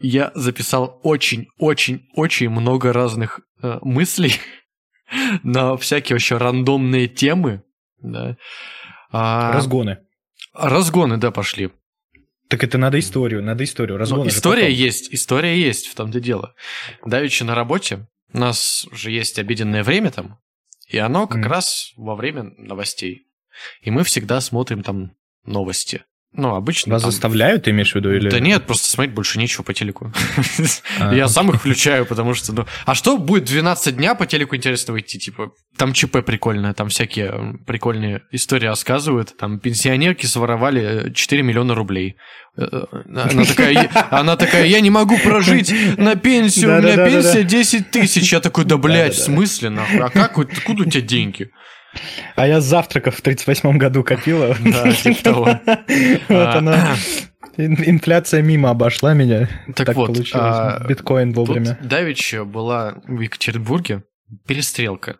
я записал очень-очень-очень много разных э, мыслей на всякие вообще рандомные темы. Да. А, разгоны. Разгоны, да, пошли. Так это надо историю, надо историю. Ну, разгоны ну, история есть, история есть, в том-то дело. Давеча на работе, у нас же есть обеденное время там, и оно как mm. раз во время новостей. И мы всегда смотрим там новости. Ну, обычно. Вас там... заставляют, ты имеешь в виду? Или... Да нет, просто смотреть больше нечего по телеку. А. Я сам их включаю, потому что, ну... А что будет 12 дня по телеку интересного идти? Типа, там ЧП прикольное, там всякие прикольные истории рассказывают. Там пенсионерки своровали 4 миллиона рублей. Э, э, она такая, она такая, я не могу прожить на пенсию, у меня пенсия 10 тысяч. Я такой, да, блядь, в смысле, нахуй? А как, откуда у тебя деньги? А я с завтраков в 38-м году копила. Да, типа того. Вот а, она... Инфляция мимо обошла меня. Так, так вот, получилось. А, Биткоин вовремя. Давича была в Екатеринбурге перестрелка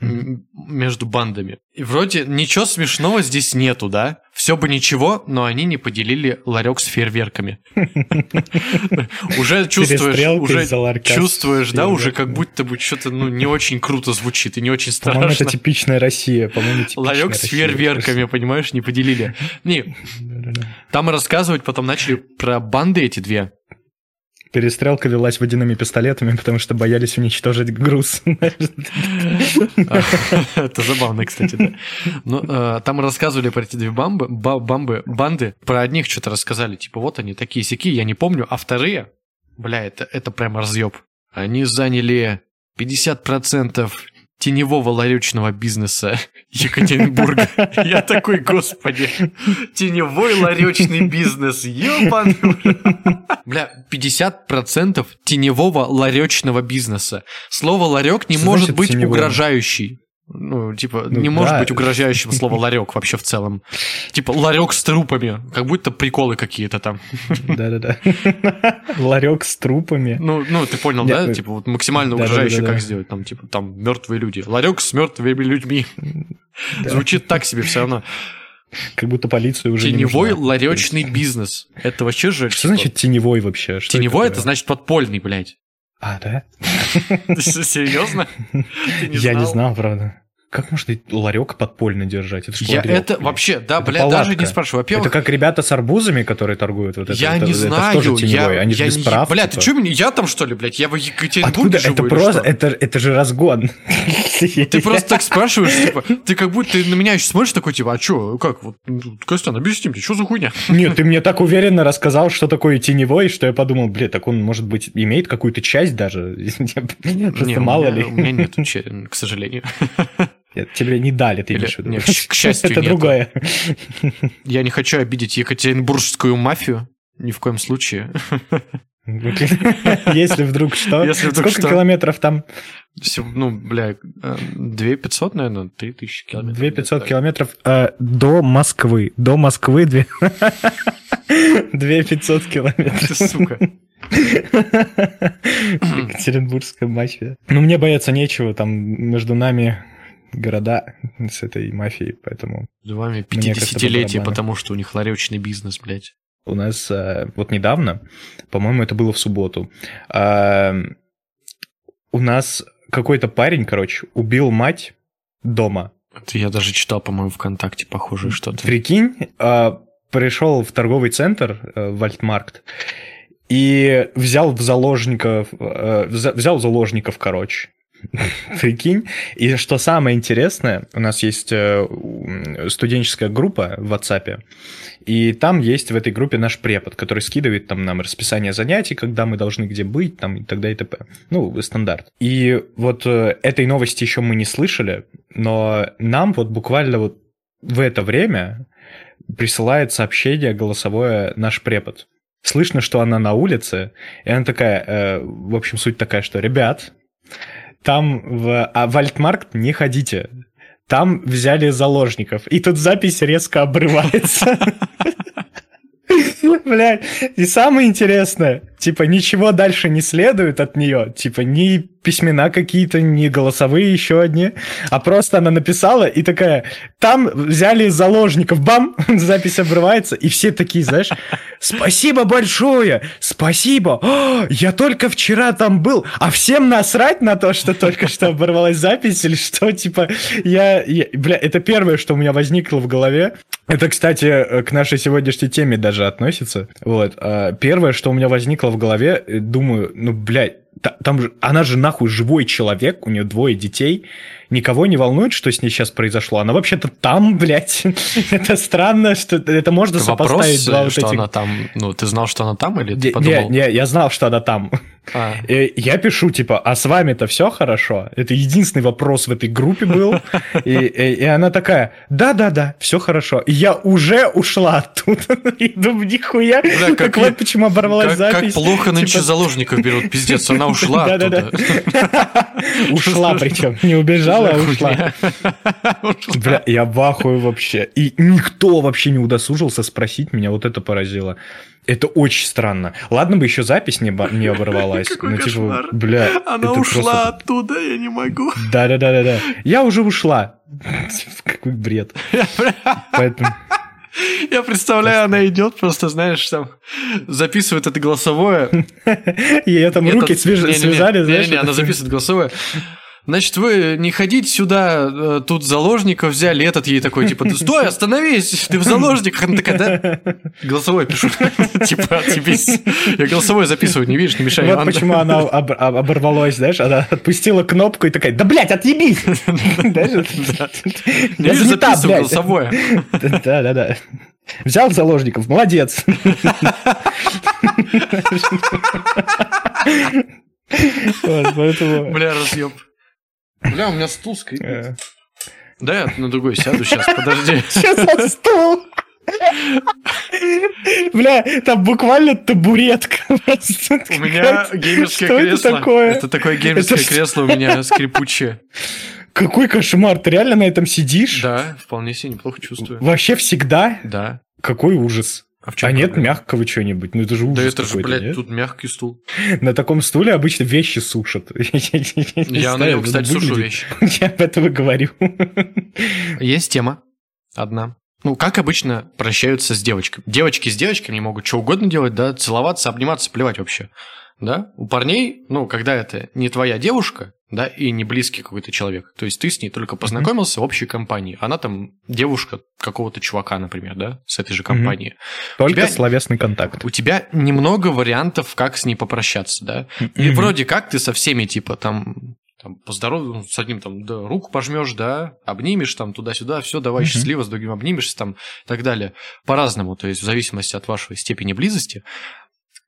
между бандами. И вроде ничего смешного здесь нету, да? Все бы ничего, но они не поделили ларек с фейерверками. Уже чувствуешь, уже чувствуешь, да, уже как будто бы что-то ну не очень круто звучит и не очень страшно. По-моему, это типичная Россия, по-моему, Ларек с фейерверками, понимаешь, не поделили. Не, там рассказывать потом начали про банды эти две. Перестрелка велась водяными пистолетами, потому что боялись уничтожить груз. Это забавно, кстати, да. Ну, э, там рассказывали про эти две бамбы, бамбы, банды. Про одних что-то рассказали, типа, вот они такие сики, я не помню. А вторые, бля, это, это прям разъеб. Они заняли 50% теневого ларечного бизнеса Екатеринбурга. Я такой, господи, теневой ларечный бизнес, ёбаный. Бля, 50% теневого ларечного бизнеса. Слово ларек не может быть угрожающий. Ну, типа, ну, не да. может быть угрожающим слово ларек вообще в целом. Типа, ларек с трупами, как будто приколы какие-то там. Да-да-да. Ларек с трупами. Ну, ну, ты понял, да? Ну, типа, вот максимально угрожающе как сделать, там, типа, там, мертвые люди. Ларек с мертвыми людьми. Звучит так себе все равно. Как будто полицию уже Теневой ларечный бизнес. Это вообще же... Что значит теневой вообще? Теневой это значит подпольный, блядь. А, да? Серьезно? Я не знал, правда. Как можно ларек подпольно держать? Это что, я это вообще, да, это блядь, даже не спрашиваю. Во-первых, это как ребята с арбузами, которые торгуют вот это. Я это, не это, знаю, это я, они же без не, прав. Блядь, типа. ты что мне, я там что ли, блядь, я в Екатеринбурге Откуда? живу это просто, это, это же разгон. Ты просто так спрашиваешь, типа, ты как будто на меня еще смотришь такой, типа, а что, как, вот, Костян, объясни мне, что за хуйня? Нет, ты мне так уверенно рассказал, что такое теневой, что я подумал, блядь, так он, может быть, имеет какую-то часть даже, просто мало ли. У меня нет, к сожалению. Тебе не дали, ты имеешь в виду? Нет, к счастью, Это другое. Я не хочу обидеть екатеринбургскую мафию. Ни в коем случае. Если вдруг что. Если вдруг Сколько километров там? Ну, бля, 2 500, наверное, 3 тысячи километров. 2 500 километров э, до Москвы. До Москвы 2 500 километров. Сука. Екатеринбургская мафия. Ну, мне бояться нечего, там между нами города с этой мафией, поэтому... За вами 50-летие, потому что у них ларечный бизнес, блядь. У нас а, вот недавно, по-моему, это было в субботу, а, у нас какой-то парень, короче, убил мать дома. Это я даже читал, по-моему, ВКонтакте похожее что-то. Прикинь, а, пришел в торговый центр, а, в Альтмаркт, и взял в заложников, взял заложников, короче, Прикинь. И что самое интересное, у нас есть э, студенческая группа в WhatsApp, и там есть в этой группе наш препод, который скидывает там нам расписание занятий, когда мы должны где быть, там и далее и т.п. Ну, стандарт. И вот э, этой новости еще мы не слышали, но нам вот буквально вот в это время присылает сообщение голосовое наш препод. Слышно, что она на улице, и она такая, э, в общем, суть такая, что, ребят, там в, а в Альтмаркт не ходите. Там взяли заложников. И тут запись резко обрывается. Блядь, и самое интересное, типа, ничего дальше не следует от нее, типа, ни письмена какие-то, не голосовые еще одни, а просто она написала и такая, там взяли заложников, бам, запись обрывается, и все такие, знаешь, спасибо большое, спасибо, О, я только вчера там был, а всем насрать на то, что только что оборвалась запись или что, типа, я, я бля, это первое, что у меня возникло в голове. Это, кстати, к нашей сегодняшней теме даже относится. Вот. А первое, что у меня возникло в голове, думаю, ну, блядь, там же, она же нахуй живой человек, у нее двое детей, никого не волнует, что с ней сейчас произошло. Она вообще-то там, блядь. это странно, что это можно это сопоставить вопрос, два вот что этих... она там, ну, ты знал, что она там, или ты Не, подумал? не, не, я знал, что она там. А. Я пишу, типа, а с вами-то все хорошо? Это единственный вопрос в этой группе был. И, и- и она такая, да-да-да, все хорошо. И я уже ушла оттуда. И думаю, нихуя. Бля, как так я- вот почему оборвалась Как, как запись. плохо нынче Типа, заложников берут, пиздец, она ушла оттуда. Ушла причем. Не убежала, а ушла. Бля, я в ахуе вообще. И никто вообще не удосужился спросить меня, вот это поразило. Это очень странно. Ладно бы еще запись не, не оборвалась. Какой ну, типа, бля, Она ушла просто- оттуда, я не могу. Да-да-да-да-да. Я уже ушла. Какой бред. Поэтому... Я представляю, она идет, просто, знаешь, там, записывает это голосовое. Ее там руки связали, знаешь. не-не-не, она записывает голосовое. Значит, вы не ходите сюда, э, тут заложников взяли, этот ей такой, типа, стой, остановись, ты в заложниках. Она такая, да? Голосовое пишу. Типа. Я голосовое записываю, не видишь, не мешай. Вот почему она об- об- оборвалась, знаешь, она отпустила кнопку и такая, да, блядь, отъебись! Я занята, блядь. голосовое. Да-да-да. Взял заложников, молодец. Поэтому... Бля, разъеб. Бля, у меня стул скрипит. э, Да, я на другой сяду сейчас, подожди. Что за стул? Бля, там буквально табуретка. У меня геймерское Что кресло. это такое? Это такое геймерское Это кресло у меня скрипучее. Какой кошмар, ты реально на этом сидишь? Да, вполне себе неплохо чувствую. Вообще всегда? Да. Какой ужас. А в чем А нет мягкого чего-нибудь? Ну это же ужас Да это же, блядь, нет? тут мягкий стул. На таком стуле обычно вещи сушат. Я на нем, кстати, сушу вещи. Я об этом и говорю. Есть тема одна. Ну, как обычно прощаются с девочками. Девочки с девочками могут что угодно делать, да, целоваться, обниматься, плевать вообще. Да? У парней, ну, когда это не твоя девушка, да, и не близкий какой-то человек. То есть ты с ней только познакомился в общей компании. Она там девушка какого-то чувака, например, да, с этой же компании. Только тебя- словесный контакт. У тебя немного вариантов, как с ней попрощаться, да. И Мгм. вроде как ты со всеми, типа, там, там поздоров, с одним там, да, руку пожмешь, да, обнимешь там туда-сюда, все, давай Мгм. счастливо, с другим обнимешься там и так далее. По-разному, то есть в зависимости от вашей степени близости.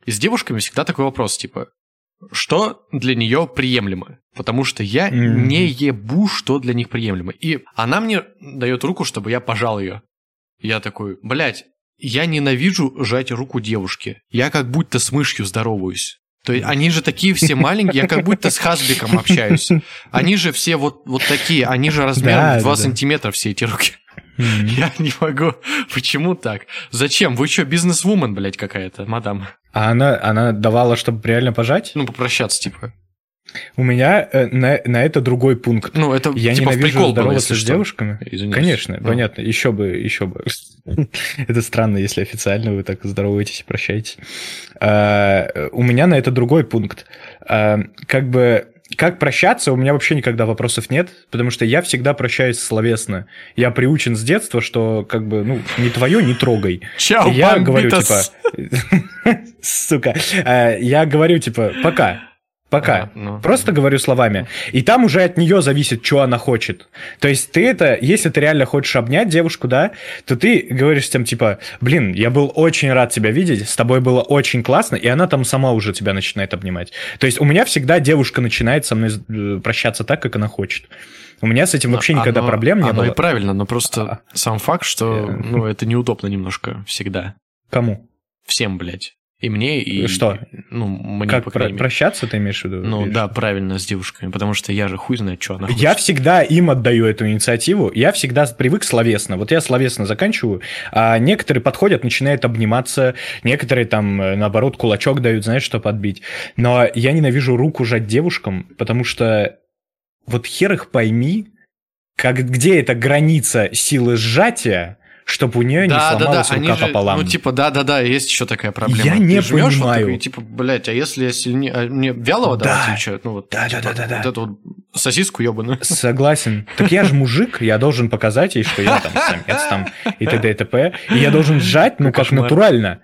И с девушками всегда такой вопрос, типа, что для нее приемлемо? Потому что я Мгм. не ебу, что для них приемлемо. И она мне дает руку, чтобы я пожал ее. Я такой, блядь, я ненавижу жать руку девушке. Я как будто с мышью здороваюсь. То есть они же такие все маленькие, я как будто с Хасбиком общаюсь. Они же все вот, вот такие, они же размером Да, в 2 да, сантиметра все эти руки. Мгм. Я не могу. Почему так? Зачем? Вы что, бизнес-вумен, блядь, какая-то, мадам? А она, она давала, чтобы реально пожать? Ну, попрощаться, типа. У меня э, на, на это другой пункт. Ну, это Я типа ненавижу прикол было, здороваться если с девушками. Извините. Конечно, Ну. понятно. Еще бы, еще бы. Это странно, если официально вы так здороваетесь и прощаетесь. А, У меня на это другой пункт. А, Как бы как прощаться, у меня вообще никогда вопросов нет, потому что я всегда прощаюсь словесно. Я приучен с детства, что как бы, ну, не твое, не трогай. Чао, я говорю, бомбитас. типа, сука, А, я говорю, типа, пока, пока. А, ну. Просто говорю словами. И там уже от нее зависит, что она хочет. То есть ты это, если ты реально хочешь обнять девушку, да, то ты говоришь там типа, блин, я был очень рад тебя видеть, с тобой было очень классно, и она там сама уже тебя начинает обнимать. То есть у меня всегда девушка начинает со мной э, прощаться так, как она хочет. У меня с этим вообще никогда Оно- проблем не оно было. и правильно, но просто А. сам факт, что, Э. ну, это неудобно немножко всегда. Кому? Всем, блядь. И мне, и... Что? Ну, мне, как по про- прощаться ты имеешь в виду? Ну Или да, правильно, с девушками, потому что я же хуй знает, что она хочет. Я всегда им отдаю эту инициативу. Я всегда привык словесно. Вот я словесно заканчиваю, а некоторые подходят, начинают обниматься, некоторые там, э, наоборот, кулачок дают, знаешь, что подбить. Но я ненавижу руку жать девушкам, потому что вот хер их пойми, как, где эта граница силы сжатия, чтобы у нее не да, да, да, сломалась они рука же, пополам. ну, типа, да-да-да, есть еще такая проблема. Я Ты не жмёшь вот понимаю. такой, типа, блядь, а если я сильнее... а мне вялого Да. давать или что? Ну, вот, Да, типа, да, да, да, Вот да. эту вот сосиску ебаную. Согласен. Так я же мужик, я должен показать ей, что я там самец там и т.д. и т.п. И я должен сжать, ну, как натурально.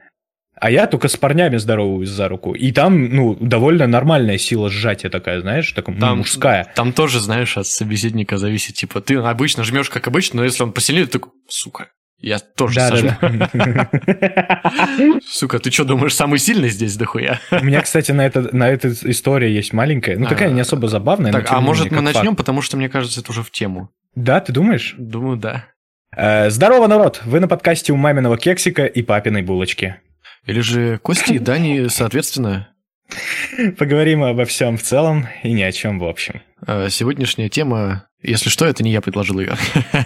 А я только с парнями здороваюсь за руку. И там, ну, довольно нормальная сила сжатия такая, знаешь, такая ну, Там- мужская. Там тоже, знаешь, от собеседника зависит. Типа, ты обычно жмешь как обычно, но если он посильнее, ты такой, сука, я тоже сожму. Да-да-да. Сука, ты что, думаешь, самый сильный здесь дохуя? У меня, кстати, на, это, на этой истории есть маленькая, ну, такая А, не особо забавная. Так, а может мы начнем, потому что, мне кажется, это уже в тему. Да, ты думаешь? Думаю, да. Э, Здорово, народ! Вы на подкасте у маминого кексика и папиной булочки. Или же Кости и Дани, соответственно. Поговорим обо всем в целом и ни о чем в общем. Э, Сегодняшняя тема, если что, это не я предложил ее.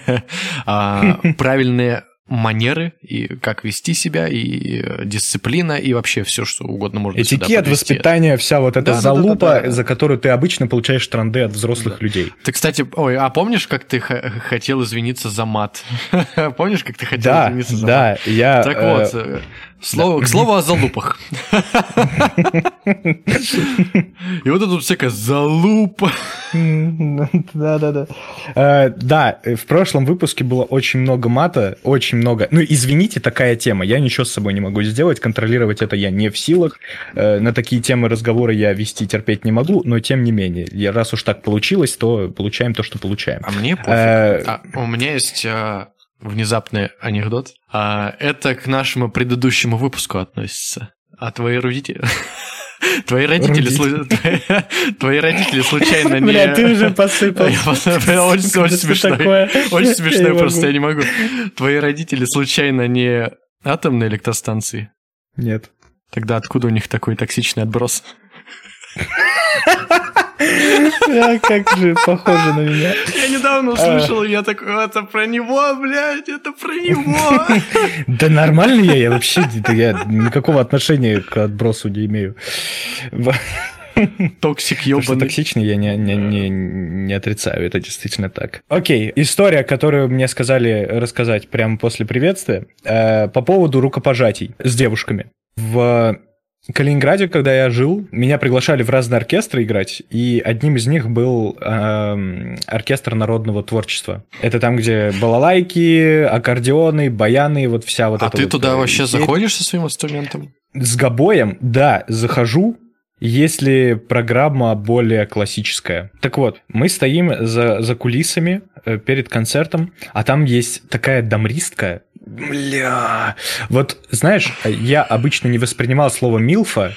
А, Правильные манеры и как вести себя, и э, дисциплина, и вообще все, что угодно можно Этикет, воспитание, вся вот эта Да, да, залупа, да, да, да. за которую ты обычно получаешь транды от взрослых людей. Ты, кстати, ой, а помнишь, как ты хотел извиниться за мат? Помнишь, как ты хотел Да, извиниться за мат? да, я... Так э, вот, слово, к слову о залупах. И вот это вот всякая залупа. Да-да-да. Э, Да, э, в прошлом выпуске было очень много мата, очень много. Ну, извините, такая тема. Я ничего с собой не могу сделать, контролировать это я не в силах. Э, На такие темы разговора я вести терпеть не могу, но тем не менее, я- раз уж так получилось, то получаем то, что получаем. А мне пофиг. А, у меня есть внезапный анекдот. А, это к нашему предыдущему выпуску относится. А твои родители... Твои родители, слу- твои- твои родители случайно не... Бля, ты уже посыпал. Я посыпал, очень- очень смешно. Очень смешно, просто я не могу. Твои родители случайно не атомные электростанции? Нет. Тогда откуда у них такой токсичный отброс? Как же похоже на меня. Я недавно услышал, я такой, это про него, блядь, это про него. Да нормально я, я вообще никакого отношения к отбросу не имею. Toxic То, что ебаный. токсичный, я не, не, не, не отрицаю, это действительно так. Окей, история, которую мне сказали рассказать прямо после приветствия, э, по поводу рукопожатий с девушками. В Калининграде, когда я жил, меня приглашали в разные оркестры играть, и одним из них был эм, оркестр народного творчества. Это там, где балалайки, аккордеоны, баяны, вот вся вот А эта ты вот, туда э, вообще херь. заходишь со своим инструментом? С гобоем, да, захожу, если программа более классическая. Так вот, мы стоим за, за кулисами э, перед концертом, а там есть такая дамристка. Бля. Вот, знаешь, я обычно не воспринимал слово «милфа»,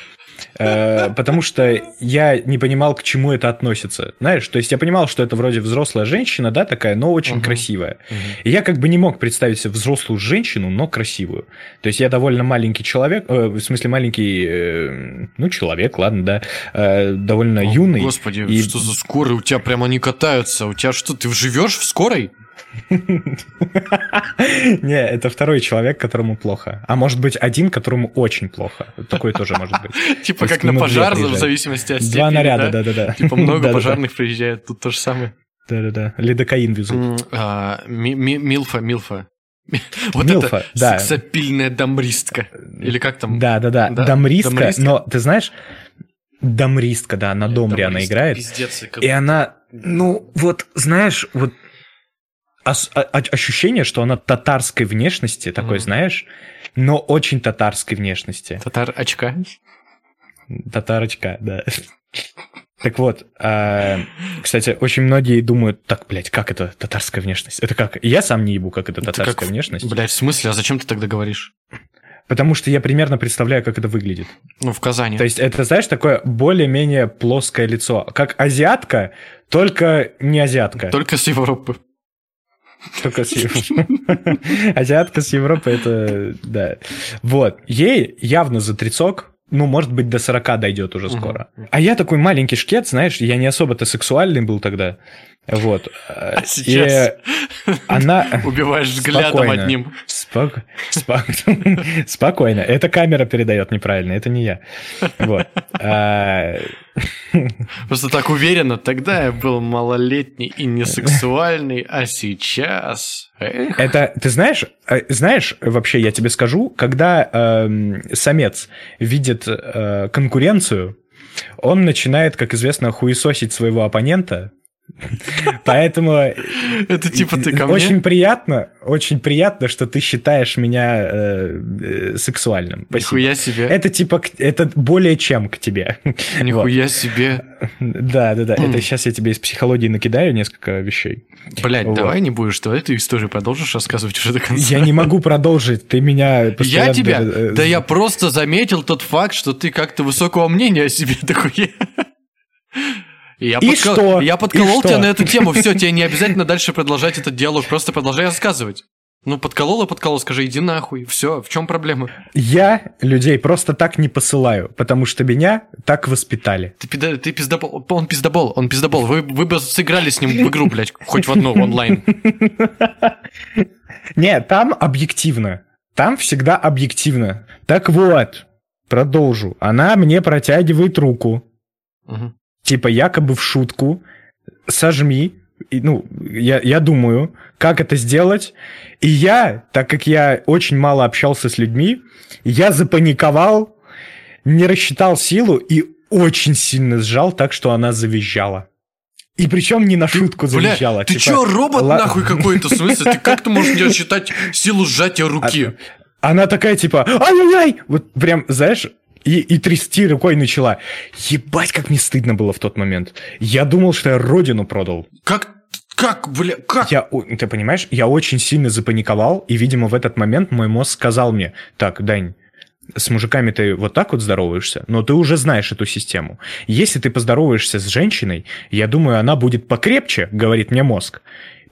потому что я не понимал, к чему это относится. Знаешь, то есть я понимал, что это вроде взрослая женщина, да, такая, но очень Мгм. красивая. И я как бы не мог представить себе взрослую женщину, но красивую. То есть я довольно маленький человек, э, в смысле маленький, э, ну, человек, ладно, да, э, довольно О, юный. Господи, И- что за скорый? У тебя прям они катаются. У тебя что, ты живешь в скорой? Не, это второй человек, которому плохо. А может быть, один, которому очень плохо. Такое тоже может быть. Типа как на пожар, в зависимости от степени, Два наряда, да? да-да-да. Типа много пожарных приезжает, тут то же самое. Да-да-да. Лидокаин везут. А, ми- ми- Милфа, Милфа. Вот Милфа, это да. сексапильная дамристка. Или как там? Да-да-да. Дамристка. но ты знаешь, дамристка, да, на домре она играет. И она, ну, вот, знаешь, вот ос- ощущение, что она татарской внешности, такой, Мгм. знаешь, но очень татарской внешности. Татар очка. Татарочка, да. Так вот, а, кстати, очень многие думают, так, блядь, как это татарская внешность? Это как? Я сам не ебу, как это Это татарская как- внешность. Блять, в смысле? А зачем ты тогда говоришь? Потому что я примерно представляю, как это выглядит. Ну, в Казани. То есть это, знаешь, такое более-менее плоское лицо. Как азиатка, только не азиатка. Только с Европы. Только с Европы. Азиатка с Европы, это... Да. Вот. Ей явно за трицок, ну, может быть, до 40 дойдет уже скоро. А я такой маленький шкет, знаешь, я не особо-то сексуальный был тогда. Вот. А сейчас И она... убиваешь взглядом одним. Спок- спок- Спокойно. Это камера передает неправильно, это не я. Вот. А, Просто так уверенно. Тогда я был малолетний и не сексуальный, а сейчас... Эх. Это, ты знаешь, э, знаешь, вообще я тебе скажу, когда эм, самец видит э, конкуренцию, он начинает, как известно, хуесосить своего оппонента. Поэтому Это типа ты ко очень мне? приятно, очень приятно, что ты считаешь меня э, э, сексуальным. Спасибо. Нихуя себе. Это типа, это более чем к тебе. Нихуя себе. Да, да, да. Это сейчас я тебе из психологии накидаю несколько вещей. Блять, Вот. давай не будешь, давай ты историю продолжишь рассказывать уже до конца. Я не могу продолжить, ты меня Я постоянно, тебя? э, Да я просто заметил тот факт, что ты как-то высокого мнения о себе такой. Я, И подко- что? я подколол И что? тебя на эту тему. Все, тебе не обязательно дальше продолжать этот диалог, просто продолжай рассказывать. Ну, подколол и подколол, скажи, иди нахуй. Все, в чем проблема? Я людей просто так не посылаю, потому что меня так воспитали. Ты, пизда- ты пиздобол, он пиздобол, он пиздобол. Вы, вы бы сыграли с ним в игру, блядь, хоть в одну онлайн. Не, там объективно. Там всегда объективно. Так вот, продолжу. Она мне протягивает руку. Типа якобы в шутку, сожми. И, ну, я, я думаю, как это сделать. И я, так как я очень мало общался с людьми, я запаниковал, не рассчитал силу и очень сильно сжал так, что она завизжала. И причем не на шутку Бля, завизжала. ты типа, чё, робот ла- нахуй какой-то, в смысле? Ты как ты можешь не рассчитать силу сжатия руки? Она такая типа, ай-яй-яй, вот прям, знаешь, и, и трясти рукой начала. Ебать, как мне стыдно было в тот момент. Я думал, что я родину продал. Как, как, бля, как? Я, ты понимаешь, я очень сильно запаниковал, и, видимо, в этот момент мой мозг сказал мне, так, Дань, с мужиками ты вот так вот здороваешься, но ты уже знаешь эту систему. Если ты поздороваешься с женщиной, я думаю, она будет покрепче, говорит мне мозг.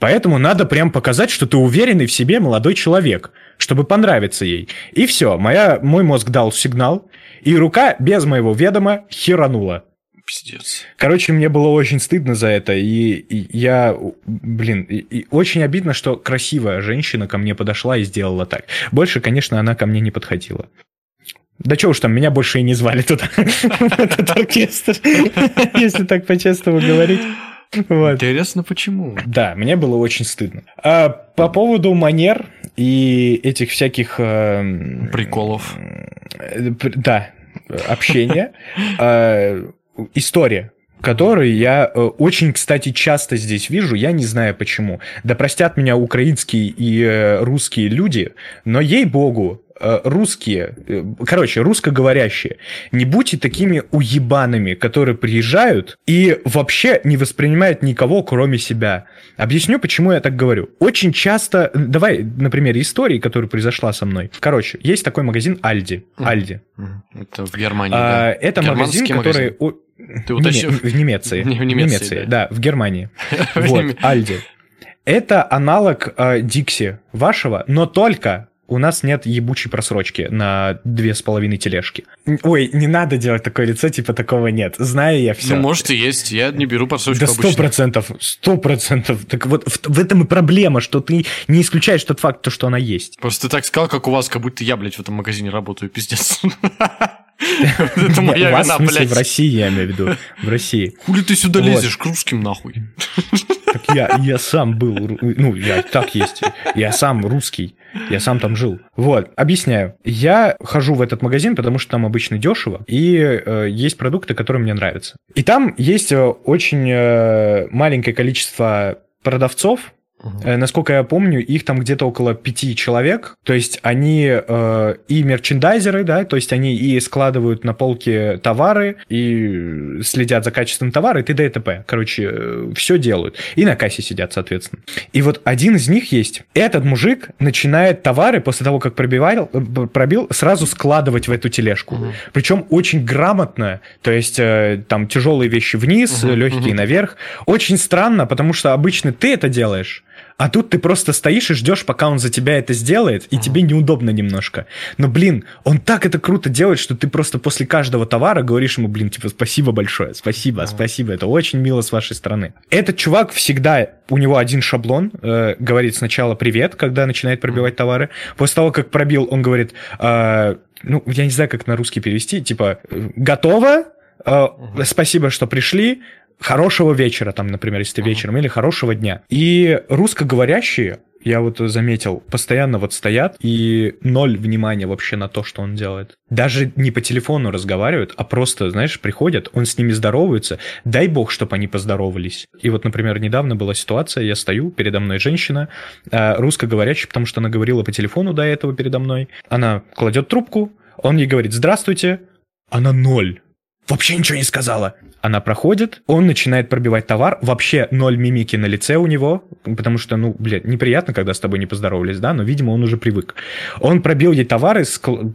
Поэтому надо прям показать, что ты уверенный в себе молодой человек, чтобы понравиться ей. И все, моя, мой мозг дал сигнал, и рука без моего ведома херанула. Пиздец. Короче, мне было очень стыдно за это, и, и я, блин, и, и очень обидно, что красивая женщина ко мне подошла и сделала так. Больше, конечно, она ко мне не подходила. Да что уж там, меня больше и не звали туда, в этот оркестр, если так по-честному говорить. Вот. Интересно, почему? Да, мне было очень стыдно. А, по поводу манер и этих всяких... эм, Приколов. э, пр- Да, общения. э, История который я э, очень, кстати, часто здесь вижу, я не знаю почему. Да простят меня украинские и э, русские люди, но ей-богу, э, русские, э, короче, русскоговорящие, не будьте такими уебанами, которые приезжают и вообще не воспринимают никого, кроме себя. Объясню, почему я так говорю. Очень часто, давай на примере истории, которая произошла со мной. Короче, есть такой магазин Альди. Альди. Это в Германии, А, да. Это магазин, который... Ты уточнил? не, в Немеции. Не, в Немеции, да. в Германии. Вот, Альди. Это аналог э, Дикси вашего, но только у нас нет ебучей просрочки на две с половиной тележки. Ой, не надо делать такое лицо, типа такого нет. Знаю я все. Ну, может и есть. Я не беру просрочку Да сто процентов, сто процентов. Так вот в, в этом и проблема, что ты не исключаешь тот факт, то, что она есть. Просто ты так сказал, как у вас, как будто я, блядь, в этом магазине работаю, пиздец. Это моя у вас, вина, в смысле, в. России, я имею в виду. В России. Хули ты сюда лезешь к русским, нахуй? Так я, я сам был, ну, я так есть, я сам русский, я сам там жил. Вот, объясняю. Я хожу в этот магазин, потому что там обычно дешево, и э, есть продукты, которые мне нравятся. И там есть э, очень э, маленькое количество продавцов, Э, Насколько я помню, их там где-то около пяти человек. То есть они э, и мерчендайзеры, да, то есть они и складывают на полке товары, и следят за качеством товара, и т.д. и т.п. Короче, все делают. И на кассе сидят, соответственно. И вот один из них есть. Этот мужик начинает товары после того, как пробивал, э, пробил, сразу складывать в эту тележку. Мгм. Причем очень грамотно. То есть э, там тяжелые вещи вниз, Мгм, легкие мгм. наверх. Очень странно, потому что обычно ты это делаешь, А тут ты просто стоишь и ждешь, пока он за тебя это сделает, и тебе неудобно немножко. Но, блин, он так это круто делает, что ты просто после каждого товара говоришь ему, блин, типа, спасибо большое, спасибо, спасибо, это очень мило с вашей стороны. Этот чувак всегда, у него один шаблон, э, говорит сначала привет, когда начинает пробивать товары. После того, как пробил, он говорит, э, ну, я не знаю, как на русский перевести, типа, готово, э, спасибо, что пришли, хорошего вечера, там, например, если ты вечером, или хорошего дня. И русскоговорящие, я вот заметил, постоянно вот стоят и ноль внимания вообще на то, что он делает. Даже не по телефону разговаривают, а просто, знаешь, приходят, он с ними здоровается, дай бог, чтобы они поздоровались. И вот, например, недавно была ситуация, я стою, передо мной женщина, э, русскоговорящая, потому что она говорила по телефону до этого передо мной. Она кладет трубку, он ей говорит «Здравствуйте», она ноль. Вообще ничего не сказала. Она проходит, он начинает пробивать товар, вообще ноль мимики на лице у него, потому что, ну, блядь, неприятно, когда с тобой не поздоровались, да, но, видимо, он уже привык. Он пробил ей товары,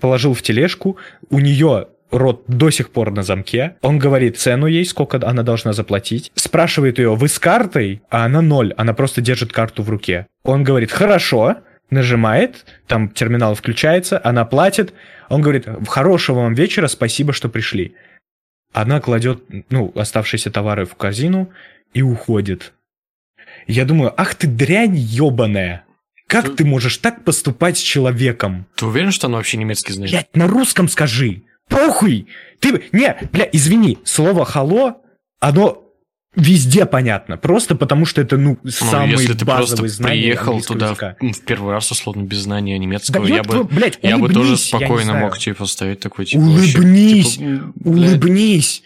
положил в тележку, у нее рот до сих пор на замке. Он говорит цену ей, сколько она должна заплатить. Спрашивает ее, вы с картой? А она ноль, она просто держит карту в руке. Он говорит, хорошо, нажимает, там терминал включается, она платит. Он говорит, хорошего вам вечера, спасибо, что пришли. Она кладет, ну, оставшиеся товары в корзину и уходит. Я думаю, ах ты дрянь ебаная. Как ты... ты можешь так поступать с человеком? Ты уверен, что она вообще немецкий знает? Блядь, на русском скажи. Похуй! Ты... Не, бля, извини, слово «хало», оно везде понятно. Просто потому, что это, ну, ну самый если ты базовый просто приехал туда языка. в, в первый раз, условно, без знания немецкого, да я, бы, блядь, я бы тоже спокойно мог, типа, стоять такой, типа... Улыбнись! Вообще, типа, улыбнись!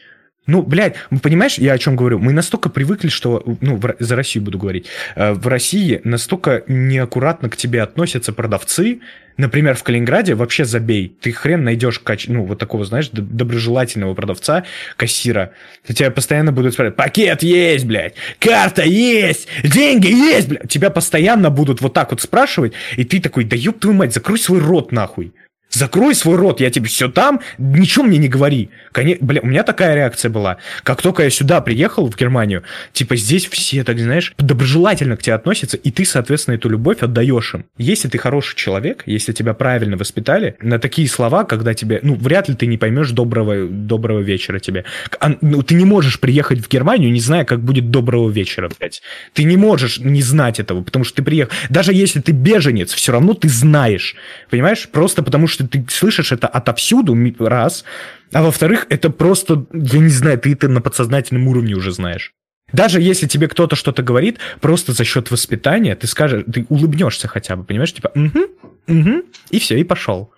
Ну, блядь, понимаешь, я о чем говорю? Мы настолько привыкли, что, ну, в, за Россию буду говорить, э, в России настолько неаккуратно к тебе относятся продавцы, например, в Калининграде вообще забей, ты хрен найдешь, кач... ну, вот такого, знаешь, доброжелательного продавца, кассира, тебя постоянно будут спрашивать, пакет есть, блядь, карта есть, деньги есть, блядь, тебя постоянно будут вот так вот спрашивать, и ты такой, да ёб твою мать, закрой свой рот нахуй. Закрой свой рот, я тебе все там, ничего мне не говори. Коне... Бля, у меня такая реакция была. Как только я сюда приехал, в Германию, типа здесь все, так знаешь, доброжелательно к тебе относятся, и ты, соответственно, эту любовь отдаешь им. Если ты хороший человек, если тебя правильно воспитали, на такие слова, когда тебе, ну, вряд ли ты не поймешь доброго, доброго вечера тебе. А, ну, ты не можешь приехать в Германию, не зная, как будет доброго вечера, блядь. Ты не можешь не знать этого, потому что ты приехал. Даже если ты беженец, все равно ты знаешь. Понимаешь? Просто потому что что ты слышишь это отовсюду, раз, а во-вторых, это просто, я не знаю, ты это на подсознательном уровне уже знаешь. Даже если тебе кто-то что-то говорит, просто за счет воспитания ты скажешь, ты улыбнешься хотя бы, понимаешь, типа, угу, угу, и все, и пошел.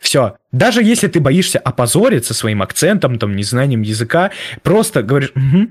Все. Даже если ты боишься опозориться своим акцентом, там, незнанием языка, просто говоришь, угу.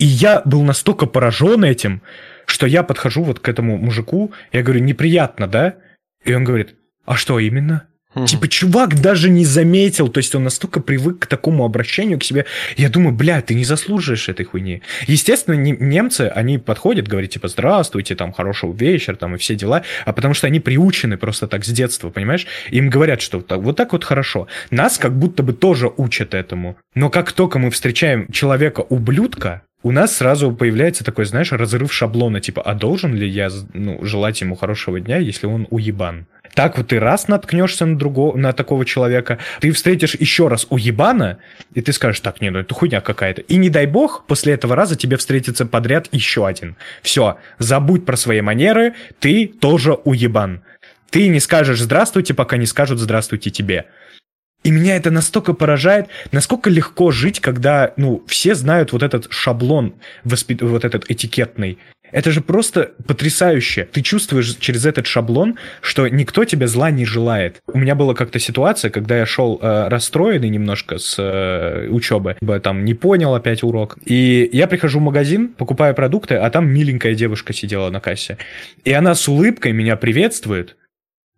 И я был настолько поражен этим, что я подхожу вот к этому мужику, я говорю, неприятно, да? И он говорит, а что именно? Угу. Типа, чувак даже не заметил, то есть он настолько привык к такому обращению к себе. Я думаю, бля, ты не заслуживаешь этой хуйни. Естественно, немцы, они подходят, говорят, типа, здравствуйте, там, хорошего вечера, там, и все дела, а потому что они приучены просто так с детства, понимаешь? Им говорят, что вот так вот хорошо. Нас как будто бы тоже учат этому. Но как только мы встречаем человека-ублюдка, у нас сразу появляется такой, знаешь, разрыв шаблона, типа, а должен ли я ну, желать ему хорошего дня, если он уебан? Так вот ты раз наткнешься на другого, на такого человека, ты встретишь еще раз уебана, и ты скажешь, так, не, ну это хуйня какая-то. И не дай бог, после этого раза тебе встретится подряд еще один. Все, забудь про свои манеры, ты тоже уебан. Ты не скажешь «здравствуйте», пока не скажут «здравствуйте» тебе. И меня это настолько поражает, насколько легко жить, когда, ну, все знают вот этот шаблон, воспит... вот этот этикетный. Это же просто потрясающе. Ты чувствуешь через этот шаблон, что никто тебе зла не желает. У меня была как-то ситуация, когда я шел э, расстроенный немножко с э, учебы, там не понял опять урок. И я прихожу в магазин, покупаю продукты, а там миленькая девушка сидела на кассе. И она с улыбкой меня приветствует.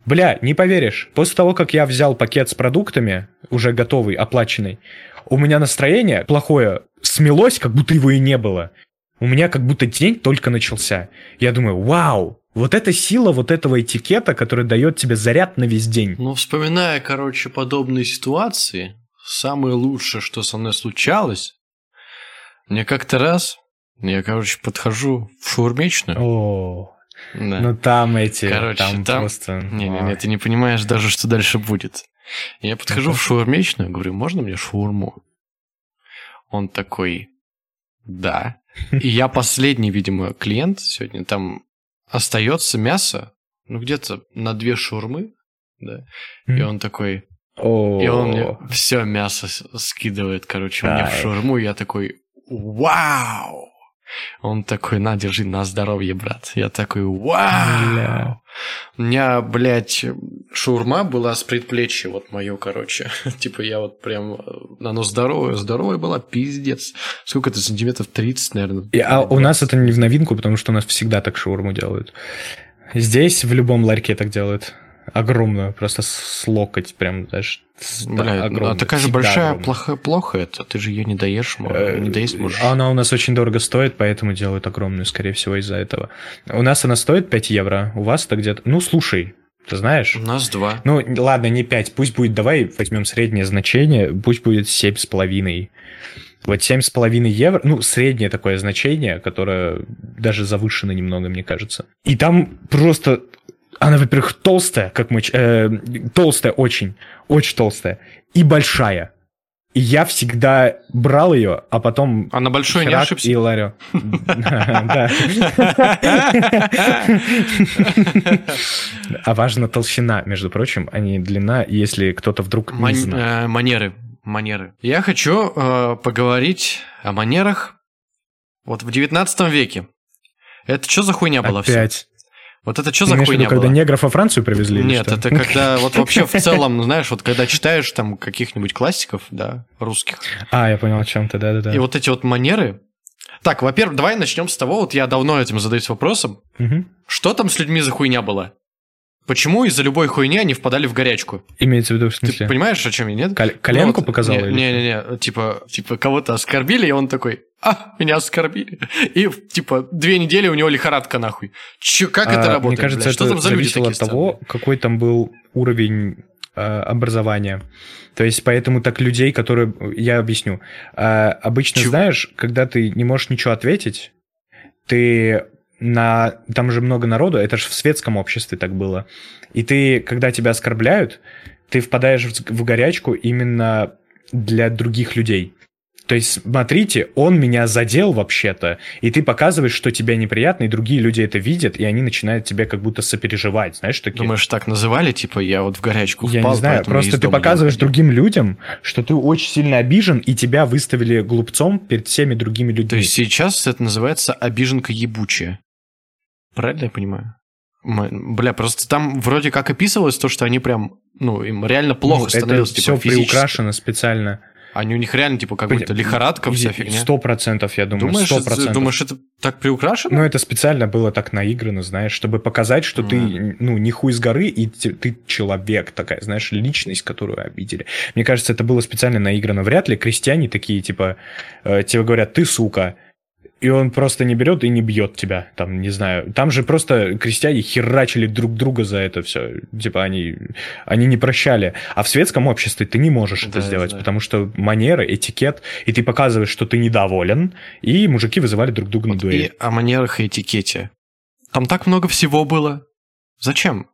Бля, не поверишь, после того, как я взял пакет с продуктами, уже готовый, оплаченный, у меня настроение плохое смелось, как будто его и не было. У меня как будто день только начался. Я думаю, вау, вот эта сила вот этого этикета, который дает тебе заряд на весь день. Ну, вспоминая, короче, подобные ситуации, самое лучшее, что со мной случалось, мне как-то раз, я, короче, подхожу в шаурмечную. О, Да. Ну там эти, Короче, там, там- просто... Не-не-не, ты не понимаешь даже, что дальше будет. Я подхожу в шаурмечную, говорю, можно мне шаурму? Он такой, да. И я последний, видимо, клиент сегодня. Там остается мясо, ну, где-то на две шаурмы, да. И он такой, и он мне все мясо скидывает, короче, мне в и я такой, вау! Он такой, на, держи, на здоровье, брат. Я такой, вау! Бля. У меня, блядь, шаурма была с предплечья, вот мое, короче. типа я вот прям, э, оно здоровое, здоровое была, пиздец. Сколько это, сантиметров 30, наверное. И, а у нас это не в новинку, потому что у нас всегда так шаурму делают. Здесь в любом ларьке так делают. Огромную, просто с локоть прям, знаешь, с- да, Бля, а огромную, такая же большая, огромную. плохо, плохо это. Ты же ее не доешь, мо- Э, не доесть можешь. Она у нас очень дорого стоит, поэтому делают огромную, скорее всего, из-за этого. У нас она стоит 5 евро, у вас-то где-то... Ну, слушай, ты знаешь... У нас два. Ну, ладно, не 5, пусть будет, давай возьмем среднее значение, пусть будет 7,5. Вот 7,5 евро, ну, среднее такое значение, которое даже завышено немного, мне кажется. И там просто... Она, во-первых, толстая, как мы... э, толстая очень, очень толстая. И большая. И я всегда брал ее, а потом... А на большой не ошибся? И ларю. Да. А важна толщина, между прочим, а не длина, если кто-то вдруг не Ман- знает. э, манеры. Манеры. Я хочу э, поговорить о манерах вот в 19 веке. Это что за хуйня была? Опять. Вот это что Ты за в виду, хуйня когда была? негров во Францию привезли? Нет, это когда вот вообще в целом, знаешь, вот когда читаешь там каких-нибудь классиков, да, русских, А, я понял, о чем ты, да-да-да. и вот эти вот манеры. Так, во-первых, давай начнем с того, вот я давно этим задаюсь вопросом, Мгм. что там с людьми за хуйня была? Почему из-за любой хуйни они впадали в горячку? Имеется в виду, в Ты смысле? понимаешь, о чем я, нет? Кол- коленку Ну, вот, показала или Не-не-не, типа, типа кого-то оскорбили, и он такой, а, меня оскорбили. И, типа, две недели у него лихорадка нахуй. Чё, как это А, работает, Мне кажется, блядь? Что это там за люди зависело от того, какой там был уровень э, образования. То есть, поэтому так людей, которые... Я объясню. А, обычно, Чё? знаешь, когда ты не можешь ничего ответить, ты на... Там же много народу, это же в светском обществе так было. И ты, когда тебя оскорбляют, ты впадаешь в, в горячку именно для других людей. То есть, смотрите, он меня задел вообще-то, и ты показываешь, что тебе неприятно, и другие люди это видят, и они начинают тебе как будто сопереживать, знаешь, такие. Думаешь, так называли, типа, я вот в горячку я впал, не знаю, просто ты показываешь другим людям, что ты очень сильно обижен, и тебя выставили глупцом перед всеми другими людьми. То есть сейчас это называется обиженка ебучая. Правильно я понимаю? Бля, просто там вроде как описывалось то, что они прям, ну, им реально плохо Ну, становилось, это типа, все физически. приукрашено специально. Они у них реально, типа, как будто лихорадка, вся фигня. Сто процентов, я думаю, Думаешь, сто процентов. думаешь, это так приукрашено? Ну, это специально было так наиграно, знаешь, чтобы показать, что ты, ну, не хуй с горы, и ты человек такая, знаешь, личность, которую обидели. Мне кажется, это было специально наиграно. Вряд ли крестьяне такие, типа, э, тебе говорят, ты сука, и он просто не берет и не бьет тебя, там, не знаю. Там же просто крестьяне херачили друг друга за это все. Типа, они, они не прощали. А в светском обществе ты не можешь Да, это сделать, потому что манеры, этикет, и ты показываешь, что ты недоволен, и мужики вызывали друг друга на Вот дуэль. и о манерах и этикете. Там так много всего было. Зачем?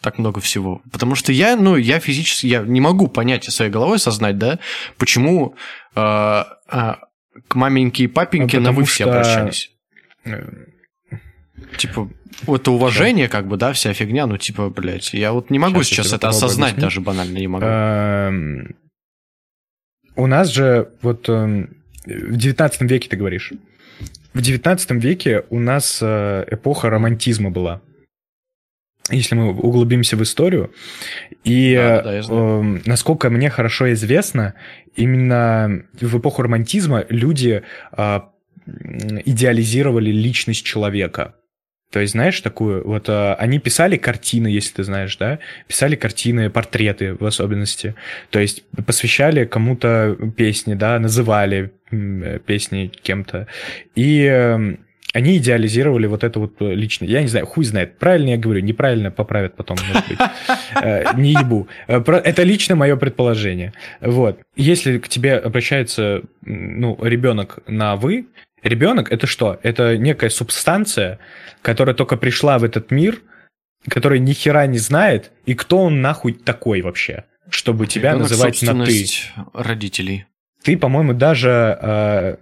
Так много всего. Потому что я, ну, я физически, я не могу понять своей головой осознать, да, почему э, э, к маменьке и папеньке Ну, на вы все что- обращались. Э, Типа, это уважение, как бы, да, вся фигня, ну, типа, блядь, я вот не могу сейчас тебе это осознать объяснить. даже банально не могу. Эм, У нас же вот эм, в 19 веке ты говоришь. В 19 веке у нас э, эпоха романтизма была. Если мы углубимся в историю. И Да, да, эм, насколько мне хорошо известно, именно в эпоху романтизма люди м, идеализировали личность человека. То есть, знаешь, такую, вот а, они писали картины, если ты знаешь, да, писали картины, портреты в особенности. То есть посвящали кому-то песни, да, называли э, песни кем-то. И эм, они идеализировали вот это вот э, лично. Я не знаю, хуй знает, правильно я говорю, неправильно поправят потом, может быть. Э, Не ебу. Э, Это лично мое предположение. Вот. Если к тебе обращается, ну, ребенок на «вы», Ребенок это что? Это некая субстанция, которая только пришла в этот мир, которая ни хера не знает, и кто он нахуй такой вообще, чтобы тебя Ребенок называть на ты. родителей. Ты, по-моему, даже э,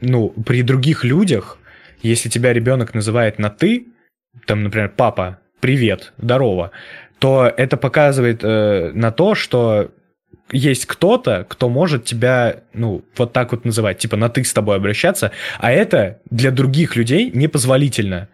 ну, при других людях, если тебя ребенок называет на ты, там, например, папа, привет, здорово, то это показывает э, на то, что есть кто-то, кто может тебя, ну, вот так вот называть, типа на ты с тобой обращаться, а это для других людей непозволительно.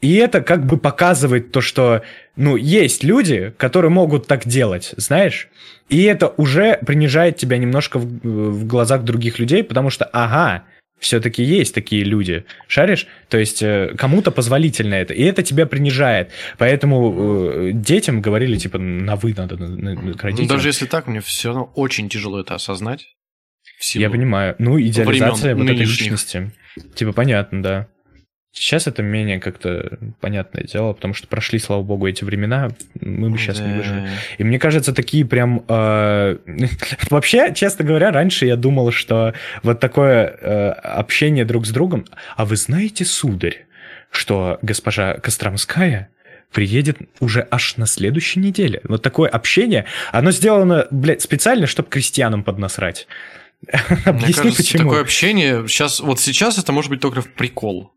И это как бы показывает то, что, ну, есть люди, которые могут так делать, знаешь? И это уже принижает тебя немножко в, в глазах других людей, потому что, ага, все-таки есть такие люди, шаришь? То есть э, кому-то позволительно это, и это тебя принижает. Поэтому э, детям говорили, типа, на вы надо на, на- к Ну, родителям. даже если так, мне все равно очень тяжело это осознать. Я понимаю. Ну, идеализация вот этой личности. Типа, понятно, да. Сейчас это менее как-то понятное дело, потому что прошли, слава богу, эти времена, мы бы сейчас не Да. выжили. И мне кажется, такие прям... э, Вообще, честно говоря, раньше я думал, что вот такое э, общение друг с другом... А вы знаете, сударь, что госпожа Костромская приедет уже аж на следующей неделе. Вот такое общение, оно сделано, блядь, специально, чтобы крестьянам поднасрать. Мне Объясни, кажется, почему. такое общение сейчас, вот сейчас это может быть только в прикол.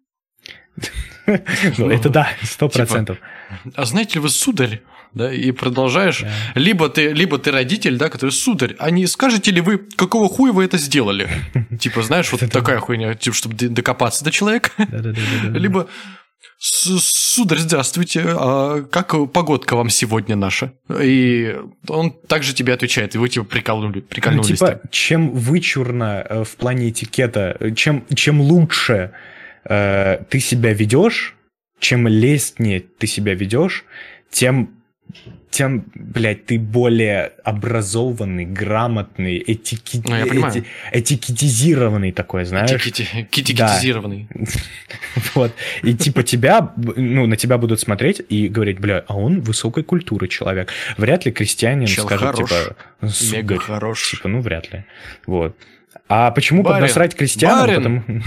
Ну, это да, сто процентов. А знаете ли вы, сударь, да, и продолжаешь, либо ты, либо ты родитель, да, который сударь, а не скажете ли вы, какого хуя вы это сделали? Типа, знаешь, вот такая хуйня, типа, чтобы докопаться до человека. Либо «С- Сударь, здравствуйте, а как погодка вам сегодня наша? И он также тебе отвечает, вы типа приколнули, Ну, прикольнулись. типа, чем вычурно э, в плане этикета, э, чем, чем лучше э, ты себя ведешь, чем лестнее ты себя ведешь, тем, тем, блядь, ты более образованный, грамотный, этики... Ну, я понимаю. эти- этикетизированный такой, знаешь? Кити- Китикетизированный. Вот. И типа тебя, ну, на тебя будут смотреть и говорить, бля, а он высокой культуры человек. Вряд ли крестьянин Чел скажет, хорош. типа, Мега сударь. хорош. Типа, ну, вряд ли. Вот. А почему Барин, поднасрать крестьянам? барин. Потому...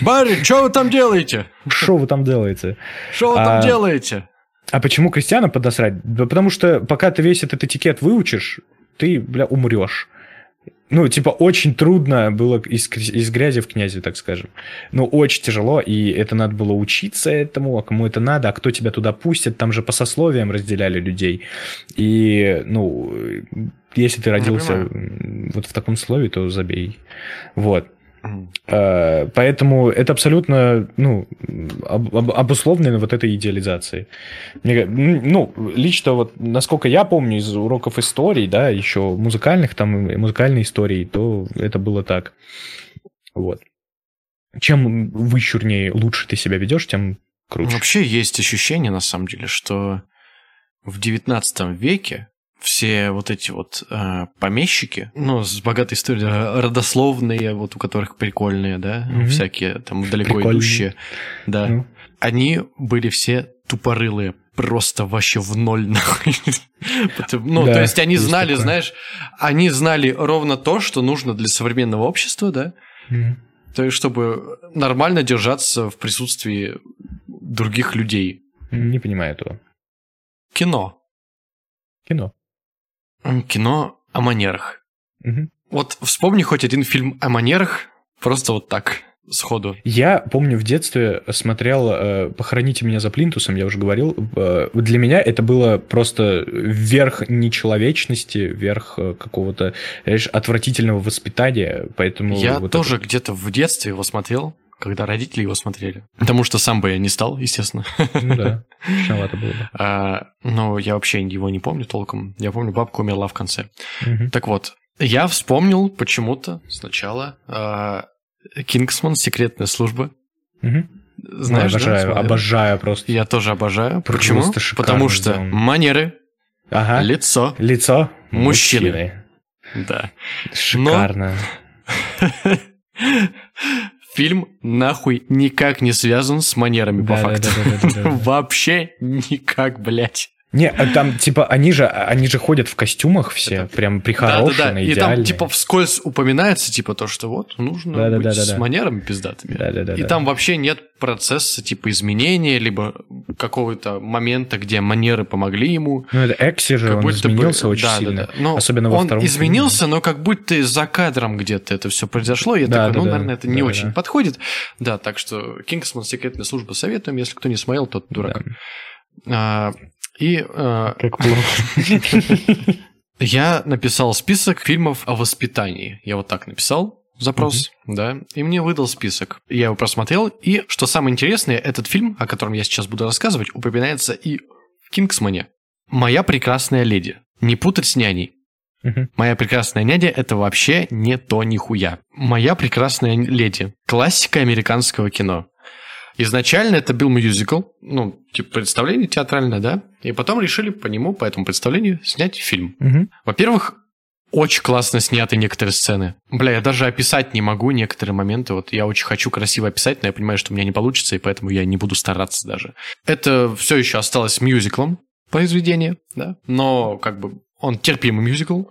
Барин, что вы там делаете? Что вы там делаете? Что вы там А, делаете? А почему крестьянам поднасрать? Да потому что пока ты весь этот этикет выучишь, ты, бля, умрешь. Ну, типа, очень трудно было из, из грязи в князи, так скажем. Ну, очень тяжело, и это надо было учиться этому, а кому это надо, а кто тебя туда пустит, там же по сословиям разделяли людей. И, ну, если ты родился вот в таком слове, то забей. Вот. Э, Поэтому это абсолютно, ну, об- об- обусловлено вот этой идеализацией. Мне ну, лично вот, насколько я помню из уроков истории, да, еще музыкальных, там, музыкальной истории, то это было так. Вот. Чем вычурнее, лучше ты себя ведешь, тем круче. Вообще есть ощущение, на самом деле, что в 19 веке все вот эти вот э, помещики, ну, с богатой историей, э, родословные, вот у которых прикольные, да, Мгм. всякие там далеко Прикольные. идущие, да, Ну. они были все тупорылые, просто вообще в ноль нахуй. Ну, Да, то есть они знали, такое. знаешь, они знали ровно то, что нужно для современного общества, да, то есть чтобы нормально держаться в присутствии других людей. Не понимаю этого. Кино. Кино. Кино о манерах. Мгм. Вот вспомни хоть один фильм о манерах, просто вот так, сходу. Я помню в детстве смотрел э, «Похороните меня за плинтусом», я уже говорил. Э, для меня это было просто верх нечеловечности, верх э, какого-то, знаешь, отвратительного воспитания, поэтому... Я вот тоже это- где-то в детстве его смотрел, когда родители его смотрели. Потому что сам бы я не стал, естественно. Ну да, было бы. А, но я вообще его не помню толком. Я помню, бабка умерла в конце. Мгм. Так вот, я вспомнил почему-то сначала а, Кингсман, секретная служба. Мгм. Знаешь, Ну, да, обожаю, смотрел? обожаю просто. Я тоже обожаю. Почему? Потому что сделано. манеры, Ага. лицо, Лицо Мужчины. да. Шикарно. Фильм нахуй никак не связан с манерами, по Да, да, факту. да, да. Вообще никак, блядь. Не, а там, типа, они же, они же ходят в костюмах все, Это- прям прихорошенные, Да-да-да, и там типа вскользь упоминается, типа то, что вот нужно быть Да-да-да-да-да. с манерами пиздатыми. Да-да-да-да. И там вообще нет процесса типа изменения, либо какого-то момента, где манеры помогли ему. Ну, это Экси же, Как он будто бы- изменился очень да, да, сильно. да. Но Особенно во он втором изменился, но как будто за кадром где-то это все произошло. Я Да, такой, да, ну, да. наверное, это не Да, да, очень да. подходит. Да, так что Кингсман секретная служба советуем. Если кто не смотрел, тот дурак. А, и а, Как плохо. я написал список фильмов о воспитании. Я вот так написал запрос, да, и мне выдал список. Я его просмотрел, и, что самое интересное, этот фильм, о котором я сейчас буду рассказывать, упоминается и в Кингсмане. «Моя прекрасная леди». Не путать с няней. Мгм. «Моя прекрасная няня» — это вообще не то нихуя. «Моя прекрасная леди» — классика американского кино. Изначально это был мюзикл, ну, типа представление театральное, да? И потом решили по нему, по этому представлению, снять фильм. Мгм. Во-первых, очень классно сняты некоторые сцены. Бля, я даже описать не могу некоторые моменты. Вот я очень хочу красиво описать, но я понимаю, что у меня не получится, и поэтому я не буду стараться даже. Это все еще осталось мюзиклом произведение, да? Но как бы он терпимый мюзикл,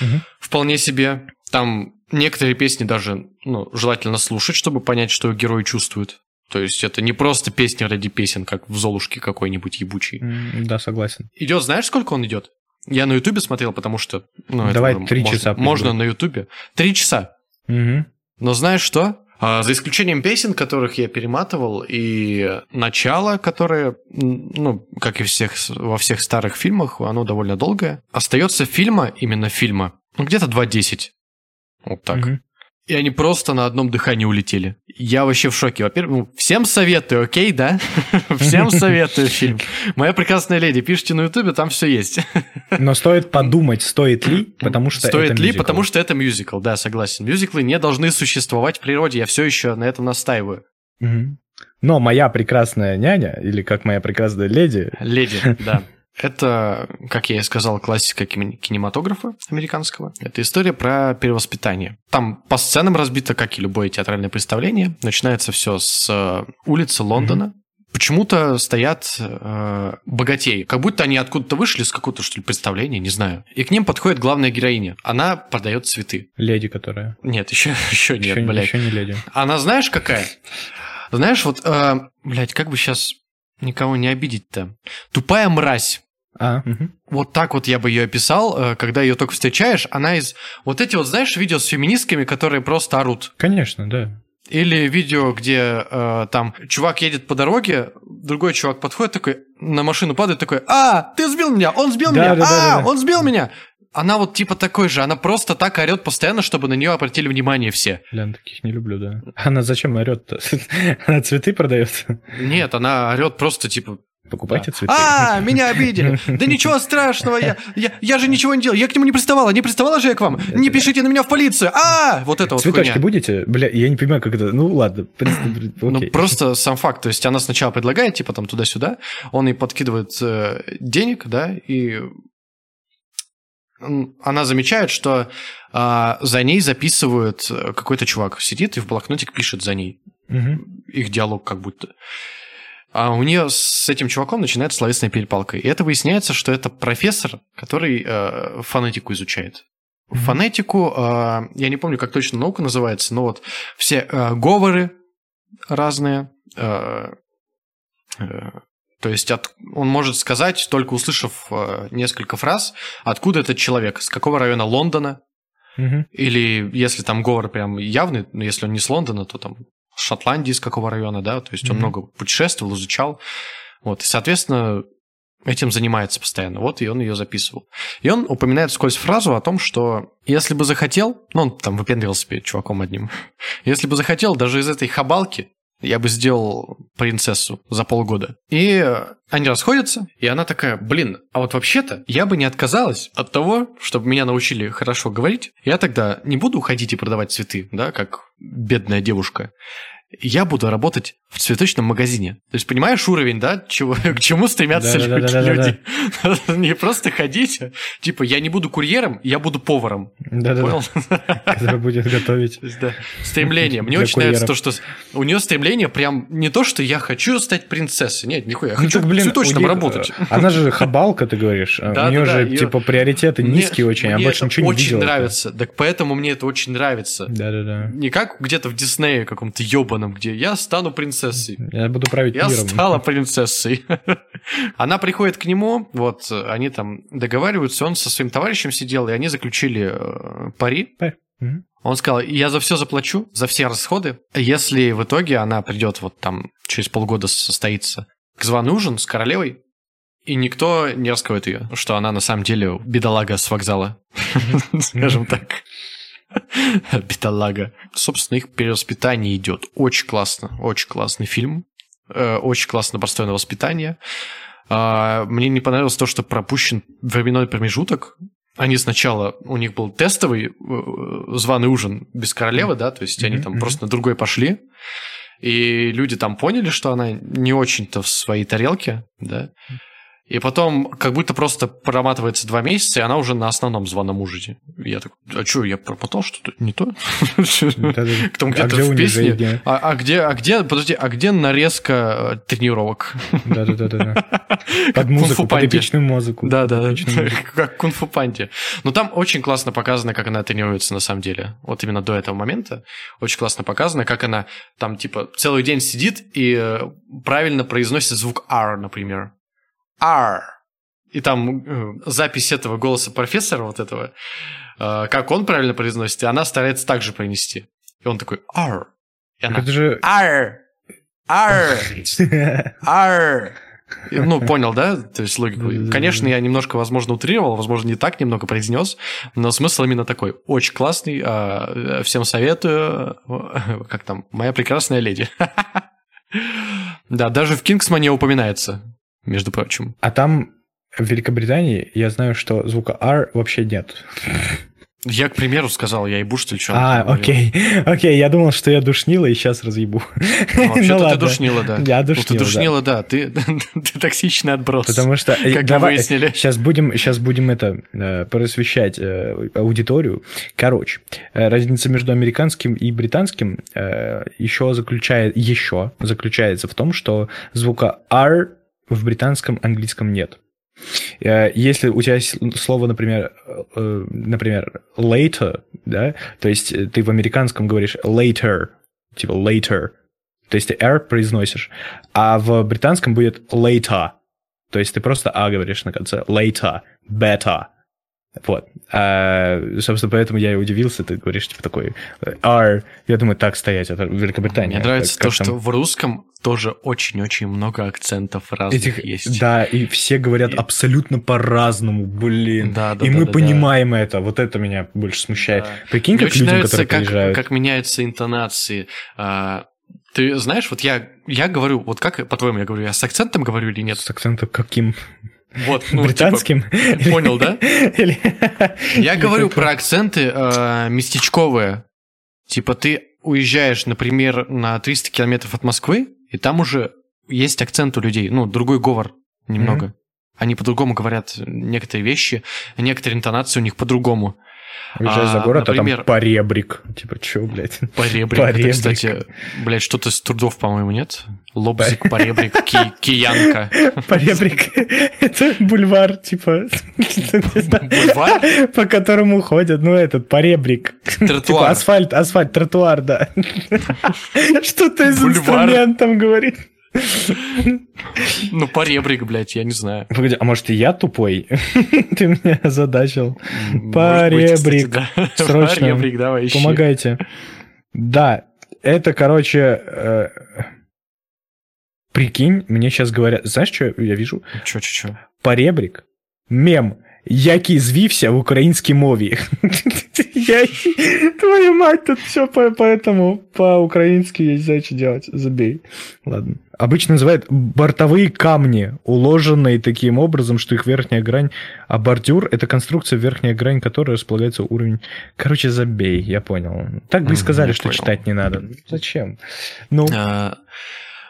Мгм. вполне себе. Там некоторые песни даже ну, желательно слушать, чтобы понять, что герой чувствует. То есть это не просто песни ради песен, как в Золушке какой-нибудь ебучий. М, Да, согласен. Идет, знаешь, сколько он идет? Я на Ютубе смотрел, потому что... Ну, Давай три часа Можно на Ютубе. Три часа. Мгм. Но знаешь что? А, за исключением песен, которых я перематывал, и начало, которое, ну, как и всех, во всех старых фильмах, оно довольно долгое, остается фильма, именно фильма, ну, где-то 2.10. Вот так. Мгм. И они просто на одном дыхании улетели. Я вообще в шоке. Во-первых, ну, всем советую, окей, да? Всем советую фильм. «Моя прекрасная леди». Пишите на Ютубе, там все есть. Но стоит подумать, стоит ли, потому что Стоит это ли, мюзикл. потому что это мюзикл, да, согласен. Мюзиклы не должны существовать в природе, я все еще на этом настаиваю. Но моя прекрасная няня, или как моя прекрасная леди, Леди, да. Это, как я и сказал, классика кинематографа американского. Это история про перевоспитание. Там по сценам разбито, как и любое театральное представление. Начинается все с э, улицы Лондона. Почему-то стоят э, богатеи, как будто они откуда-то вышли с какого-то что ли представления, не знаю. И к ним подходит главная героиня. Она продает цветы. леди, которая. Нет, еще, еще нет, еще, блядь. еще не леди. Она знаешь какая? Знаешь, вот, э, блядь, как бы сейчас никого не обидеть-то? Тупая мразь. А, мгм. Вот так вот я бы ее описал, э, когда ее только встречаешь. Она из... Вот эти вот, знаешь, видео с феминистками, которые просто орут. конечно, да. Или видео, где э, там чувак едет по дороге, другой чувак подходит такой, на машину падает такой, а, ты сбил меня, он сбил Да, меня, да, а, да, да. он сбил меня. Она вот типа такой же, она просто так орет постоянно, чтобы на нее обратили внимание все. Лян, таких не люблю, да. Она зачем орет-то? Она цветы продает. Нет, она орет просто типа, Покупайте Да. цветы. А, меня обидели. Да ничего страшного, я, я, я же ничего не делал. Я к нему не приставала. Не приставала же я к вам. Не пишите на меня в полицию. А, вот это вот Цветочки хуйня. будете? Бля, я не понимаю, как это. Ну ладно, Ну, окей. просто сам факт. То есть она сначала предлагает, типа, там, туда-сюда, он ей подкидывает э, денег, да, и она замечает, что а, за ней записывают э, какой-то чувак. Сидит и в блокнотик пишет за ней. Мгм. их диалог как будто. А у нее с этим чуваком начинается словесная перепалка. И это выясняется, что это профессор, который э, фонетику изучает. Фонетику, э, я не помню, как точно наука называется, но вот все э, говоры разные. э, э, то есть от- он может сказать, только услышав э, несколько фраз, откуда этот человек, с какого района Лондона, Мгм. или если там говор прям явный, но если он не с Лондона, то там Шотландии, с какого района, да, то есть он Мгм. много путешествовал, изучал. Вот, и, соответственно, этим занимается постоянно. Вот, и он ее записывал. И он упоминает сквозь фразу о том, что если бы захотел, ну, он там выпендривался перед чуваком одним, если бы захотел, даже из этой хабалки я бы сделал принцессу за полгода. И они расходятся, и она такая, блин, а вот вообще-то я бы не отказалась от того, чтобы меня научили хорошо говорить. Я тогда не буду уходить и продавать цветы, да, как бедная девушка. Я буду работать в цветочном магазине. То есть, понимаешь уровень, да, чего, к чему стремятся Да-да-да-да-да. люди? Не просто ходить, а, типа, я не буду курьером, я буду поваром. Да-да-да. Понял? Который будет готовить. Есть, да, стремление. Мне очень нравится курьеров. то, что у нее стремление прям не то, что я хочу стать принцессой. Нет, нихуя, я Ну, хочу так, блин, цветочным у них, работать. э, Она же хабалка, ты говоришь. Да, У нее да, же, да, её- типа, приоритеты Мне- низкие очень, а мне больше ничего не очень видела. нравится. Так поэтому мне это очень нравится. Да-да-да. Не как где-то в Диснее каком-то ебаном, где я стану принцессой. Я буду править Я миром. стала принцессой. Она приходит к нему, вот они там договариваются, он со своим товарищем сидел, и они заключили э, пари. Он сказал, я за все заплачу, за все расходы, если в итоге она придет вот там через полгода состоится к званый ужин с королевой, и никто не раскроет ее, что она на самом деле бедолага с вокзала, скажем так. Бедолага. Собственно, их перевоспитание идет. Очень классно, очень классный фильм. Э, Очень классно построено воспитание. А, Мне не понравилось то, что пропущен временной промежуток. Они сначала, у них был тестовый э, званый ужин без королевы, да, то есть они Мгм, там мгм. просто на другой пошли, и люди там поняли, что она не очень-то в своей тарелке, да, и потом как будто просто проматывается два месяца, и она уже на основном званом ужине. Я такой, а что, я промотал что-то не то? Да-да-да. Там где-то где в песне... А а где, а где, подожди, а где нарезка э, тренировок? Да-да-да-да. Под музыку, под эпичную музыку. Да, да, Под эпичную музыку. как кунг-фу панди. Но там очень классно показано, как она тренируется на самом деле. Вот именно до этого момента очень классно показано, как она там типа целый день сидит и э, правильно произносит звук R, например. R. И там э, запись этого голоса профессора вот этого, э, как он правильно произносит, и она старается так же произнести. И он такой R. И она Это же... R. R. И, Ну, понял, да? То есть логику. Конечно, я немножко, возможно, утрировал, возможно, не так немного произнес, но смысл именно такой. Очень классный. а, Всем советую. Как там? Моя прекрасная леди. Да, даже в Кингсмане упоминается, между прочим. А там в Великобритании я знаю, что звука R вообще нет. Я, к примеру, сказал, я ебу, что ли, что А, окей. Окей, я думал, что я душнила и сейчас разъебу. Ну, Вообще-то Ну ты душнила, да. Я Ну, ты душнил, да. душнила, да. Ты ты токсичный отброс. Потому что э, Как мы выяснили. Сейчас будем, сейчас будем это э, просвещать э, аудиторию. Короче, э, разница между американским и британским э, еще заключает еще заключается в том, что звука R в британском английском нет. Э, Если у тебя есть слово, например, э, например, later, да, то есть э, ты в американском говоришь later, типа later, то есть ты R произносишь, а в британском будет later, то есть ты просто А говоришь на конце, later, better. Вот. А, собственно, поэтому я и удивился, ты говоришь, типа, такой R. Я думаю, так стоять, это Великобритания. Мне нравится Как- то, как что там в русском тоже очень-очень много акцентов разных Этих, есть. да, и все говорят И- абсолютно по-разному, блин. Да, да, и да, мы да, понимаем это, вот это меня больше смущает. Да. Прикинь, Мне как людям, нравится, которые как, приезжают. как меняются интонации. А, ты знаешь, вот я, я говорю, вот как, по-твоему, я говорю, я с акцентом говорю или нет? С акцентом каким? Вот, ну, Британским? типа, понял, да? Или- Я говорю про акценты э, местечковые. Типа ты уезжаешь, например, на 300 километров от Москвы, и там уже есть акцент у людей, ну, другой говор немного. Они по-другому говорят некоторые вещи, некоторые интонации у них по-другому. Уезжаешь за А, город, а например- там поребрик. Типа, чё, блядь? Поребрик. Поребрик. Это, кстати, блядь, что-то из трудов, по-моему, нет? Лобзик, поребрик, ки- киянка. Поребрик. Это бульвар, типа, Бульвар? по которому ходят, ну, этот, поребрик. Типа Тротуар. асфальт, асфальт, тротуар, да. Что-то из инструментом говорит. Ну, поребрик, блядь, я не знаю. Погоди, а может и я тупой? Ты меня озадачил. Может быть, кстати, Поребрик. да. Срочно. Поребрик, давай, ищи. Помогайте. Да, это, короче, э, прикинь, мне сейчас говорят, знаешь, что я вижу? Чё, чё, чё? Поребрик, мем, який звівся в українській Твою мать, тут все по, по этому, по-украински, я не знаю, что делать. Забей. Ладно. Обычно называют бортовые камни, уложенные таким образом, что их верхняя грань... А бордюр — это конструкция, верхняя грань которой располагается уровень... Короче, забей, я понял. Так бы и сказали, что читать не надо. Зачем? Ну... А,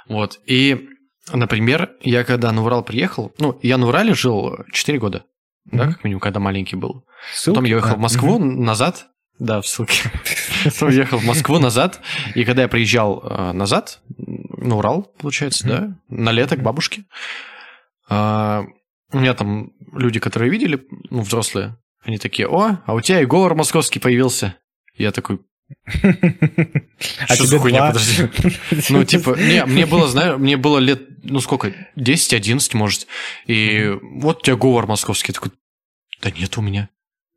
вот, и, например, я когда на Урал приехал... Ну, я на Урале жил 4 года, да, как минимум, когда маленький был. Потом я уехал в Москву назад, да, в ссылке. Потом ехал в Москву назад, и когда я приезжал э, назад, на Урал, получается, да, на лето к бабушке, э, у меня там люди, которые видели, ну, взрослые, они такие, о, а у тебя и говор московский появился. Я такой, а что за хуйня, подожди? Ну, типа, не, мне было, знаю, мне было лет, ну, сколько, 10-11, может, и вот у тебя говор московский. Такой, да нет у меня.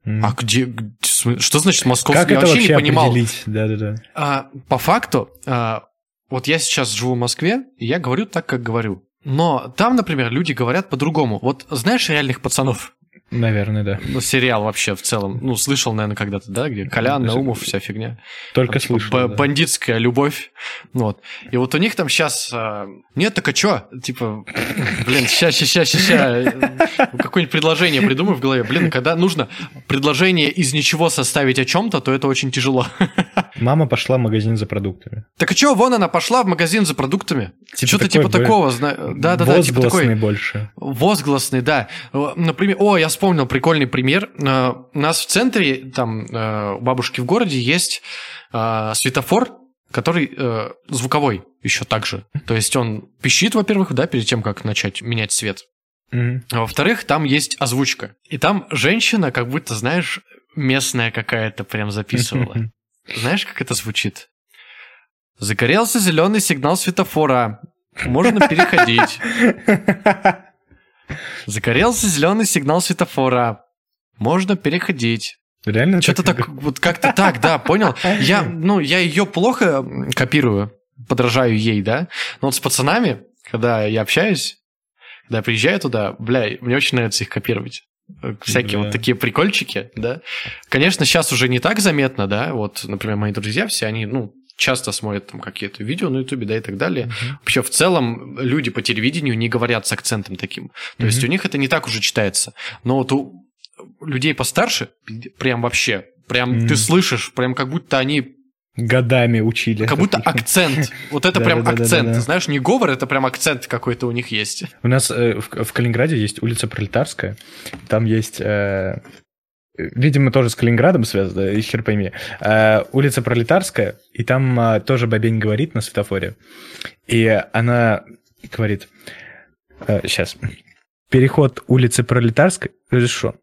А где, что значит московский? Как я это вообще не понимал. Да, да, да. А, по факту, а, вот я сейчас живу в Москве, и я говорю так, как говорю. Но там, например, люди говорят по-другому. Вот знаешь реальных пацанов? Наверное, да. Ну, сериал вообще в целом. Ну, слышал, наверное, когда-то, да, где Колян, Наумов, вся фигня. Только там, типа, слышал, да. Бандитская любовь. Вот. И вот у них там сейчас... А... Нет, так а чё? Типа, блин, сейчас, сейчас, сейчас, сейчас. Какое-нибудь предложение придумай в голове. Блин, когда нужно предложение из ничего составить о чем-то, то это очень тяжело. Мама пошла в магазин за продуктами. Так а чё, вон она пошла в магазин за продуктами. Типа Что-то типа такого. Да-да-да, типа такой. Возгласный больше. Возгласный, да. Э, Например, о, я вспомнил прикольный пример. Э, У нас в центре, там, э, у бабушки в городе есть э, светофор, который э, звуковой еще так же. То есть он пищит, во-первых, да, перед тем, как начать менять свет. А во-вторых, там есть озвучка. И там женщина, как будто, знаешь, местная какая-то прям записывала. Знаешь, как это звучит? Загорелся зеленый сигнал светофора. Можно переходить. Загорелся зеленый сигнал светофора. Можно переходить. Реально? Что-то так, вот как-то так, да, понял? Я, ну, я ее плохо копирую, подражаю ей, да? Но вот с пацанами, когда я общаюсь, когда я приезжаю туда, бля, мне очень нравится их копировать. Всякие Да. вот такие прикольчики, да. Конечно, сейчас уже не так заметно, да. Вот, например, мои друзья все, они, ну, часто смотрят там какие-то видео на Ютубе, да, и так далее. Вообще, в целом, люди по телевидению не говорят с акцентом таким. То есть Мгм. у них это не так уже читается. Но вот у людей постарше прям вообще, прям Мгм. ты слышишь, прям как будто они, Годами учили. как будто акцент. Вот это прям акцент. Знаешь, не говор, это прям акцент какой-то у них есть. У нас э, в, в Калининграде есть улица Пролетарская. Там есть... э, видимо, тоже с Калининградом связано, и хер пойми. Э, улица Пролетарская, и там э, тоже бабень говорит на светофоре. И она говорит... сейчас. Переход улицы Пролетарской разрешен.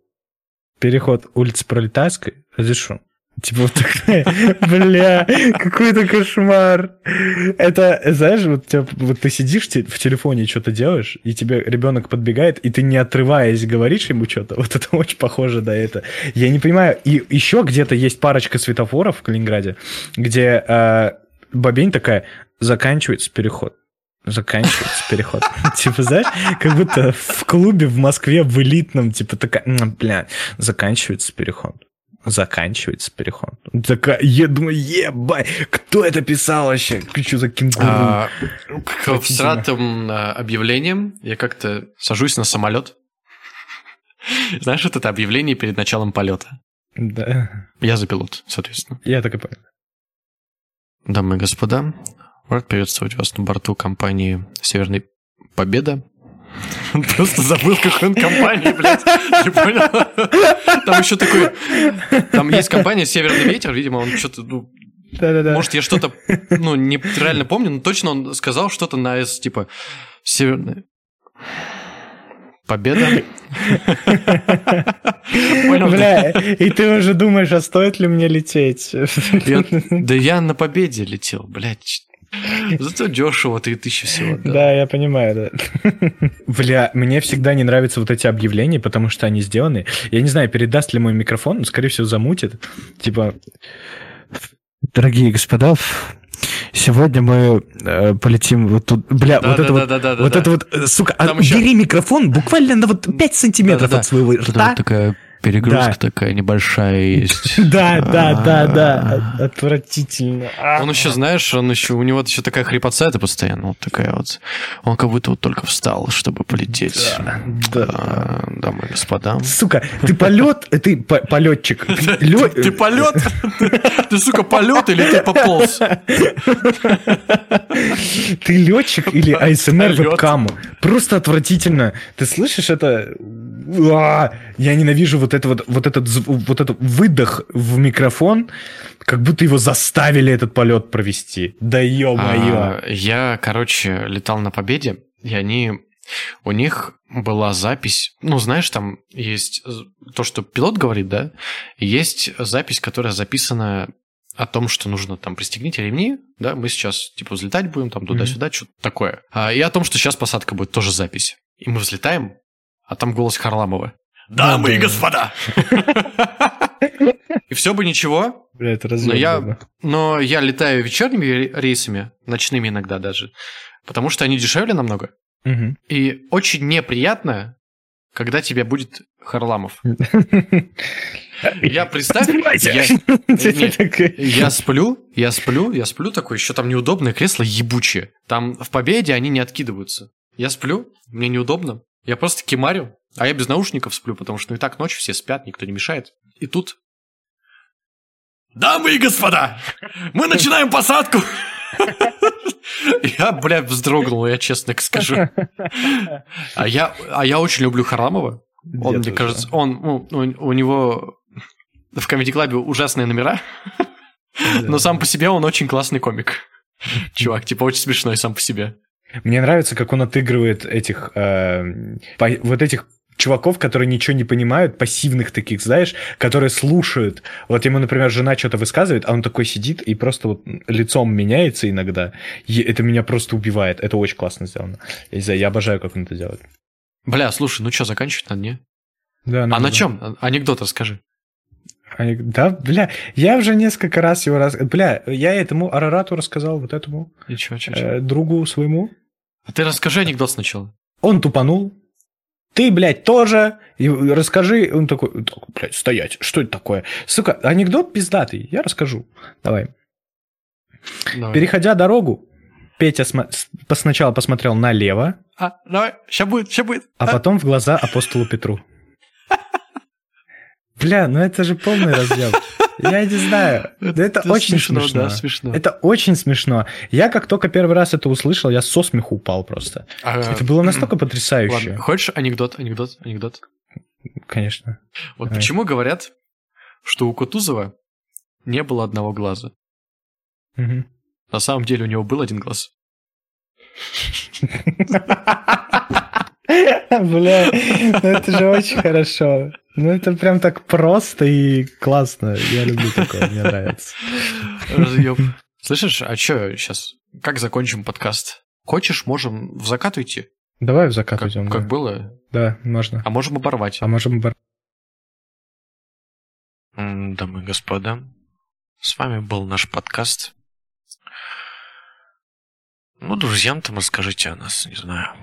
Переход улицы Пролетарской разрешен. Типа вот такая, бля, какой-то кошмар. Это, знаешь, вот, тебя- вот ты сидишь в телефоне что-то делаешь, и тебе ребенок подбегает, и ты не отрываясь говоришь ему что-то. Вот это очень похоже на это. Я не понимаю. И еще где-то есть парочка светофоров в Калининграде, где э, бабень такая, заканчивается переход. Заканчивается переход. Типа, знаешь, как будто в клубе в Москве в элитном, типа, такая, «М, бля, заканчивается переход. Заканчивается переход. Такая, я думаю, ебать, кто это писал вообще? Что за кенгуру? А, к всратым а, объявлениям я как-то сажусь на самолет. Знаешь, вот это объявление перед началом полета. Да, Я за пилот, соответственно. я так и понял. Дамы и господа, рад приветствовать вас на борту компании «Северный Победа». Просто забыл, какой он компании, блядь. Не понял? Там еще такой... Там есть компания «Северный ветер», видимо, он что-то... Ну, Да-да-да. может, я что-то, ну, неправильно помню, но точно он сказал что-то на «С», типа «Северный...» Победа. Понял? Бля, и ты уже думаешь, а стоит ли мне лететь? Я- Да я на победе летел, блядь. Зато дешево, 3000 всего. отдал. Да, я понимаю, да. Бля, мне всегда не нравятся вот эти объявления, потому что они сделаны. Я не знаю, передаст ли мой микрофон, но, скорее всего, замутит. Типа, дорогие господа, сегодня мы э, полетим вот тут. Бля, Да, вот да, это да, вот, да, да, вот да. это вот, э, сука, Там а еще- бери микрофон буквально на вот 5 сантиметров Да-да-да. от своего рта. вот такая перегрузка такая небольшая есть. Да, да, да, да. Отвратительно. Он еще, знаешь, он еще, у него еще такая хрипотцета постоянно, вот такая вот. Он как будто вот только встал, чтобы полететь. Да, дамы и господа. Сука, ты полет, ты полетчик. Ты полет? Ты, сука, полет или ты пополз? Ты летчик или АСМР вебкаму? Просто отвратительно. Ты слышишь это? Я ненавижу вот, это вот, вот, этот, вот этот выдох в микрофон, как будто его заставили этот полет провести. Да ё-моё. А, я, короче, летал на Победе, и они... У них была запись, ну, знаешь, там есть то, что пилот говорит, да, есть запись, которая записана о том, что нужно там пристегните ремни, да, мы сейчас типа взлетать будем там туда-сюда, mm-hmm. что-то такое. А, и о том, что сейчас посадка будет тоже запись. И мы взлетаем, а там голос Харламова. Дамы и господа! И все бы ничего. Бля, это но я, но я летаю вечерними рейсами, ночными иногда даже, потому что они дешевле намного. Угу. И очень неприятно, когда тебя будет Харламов. Я представь, я, я сплю, я сплю, я сплю такой, еще там неудобное кресло ебучее. Там в победе они не откидываются. Я сплю, мне неудобно. Я просто кемарю, а я без наушников сплю, потому что ну и так ночь, все спят, никто не мешает. И тут... Дамы и господа, мы начинаем посадку. Я, бля, вздрогнул, я честно скажу. А я, а я очень люблю Харамова. Он, мне кажется, он, ну, у него в Comedy Club ужасные номера, но сам по себе он очень классный комик. Чувак, типа, очень смешной сам по себе. Мне нравится, как он отыгрывает этих, э, по, вот этих чуваков, которые ничего не понимают, пассивных таких, знаешь, которые слушают. Вот ему, например, жена что-то высказывает, а он такой сидит и просто вот лицом меняется иногда. И это меня просто убивает. Это очень классно сделано. Я, я обожаю, как он это делает. Бля, слушай, ну что, заканчивать надо, не? Да, надо, а на чем? Анекдот расскажи. Да, бля, я уже несколько раз его раз... Бля, я этому Арарату рассказал, вот этому Ничего, чё, э, другу своему. А ты расскажи анекдот сначала. Он тупанул. Ты, блядь, тоже. И расскажи. Он такой, блядь, стоять. Что это такое? Сука, анекдот пиздатый. Я расскажу. Давай. Давай. Переходя дорогу, Петя см... сначала посмотрел налево. А, давай, сейчас будет, сейчас будет. А, а потом в глаза апостолу Петру. Бля, ну это же полный раздел. Я не знаю. Это, это, это очень смешно. смешно. Да, смешно. Это очень смешно. Я как только первый раз это услышал, я со смеху упал просто. А, это было настолько потрясающе. Ладно. Хочешь анекдот, анекдот, анекдот? Конечно. Вот Давай. почему говорят, что у Кутузова не было одного глаза? Угу. На самом деле у него был один глаз. Бля, ну это же очень хорошо. Ну, это прям так просто и классно. Я люблю такое, мне нравится. Разъеб. Слышишь, а что сейчас? Как закончим подкаст? Хочешь, можем в закат уйти? Давай в закат как, уйдем. Как да. было? Да, можно. А можем оборвать. А можем оборвать. Дамы и господа, с вами был наш подкаст. Ну, друзьям-то расскажите о нас, не знаю.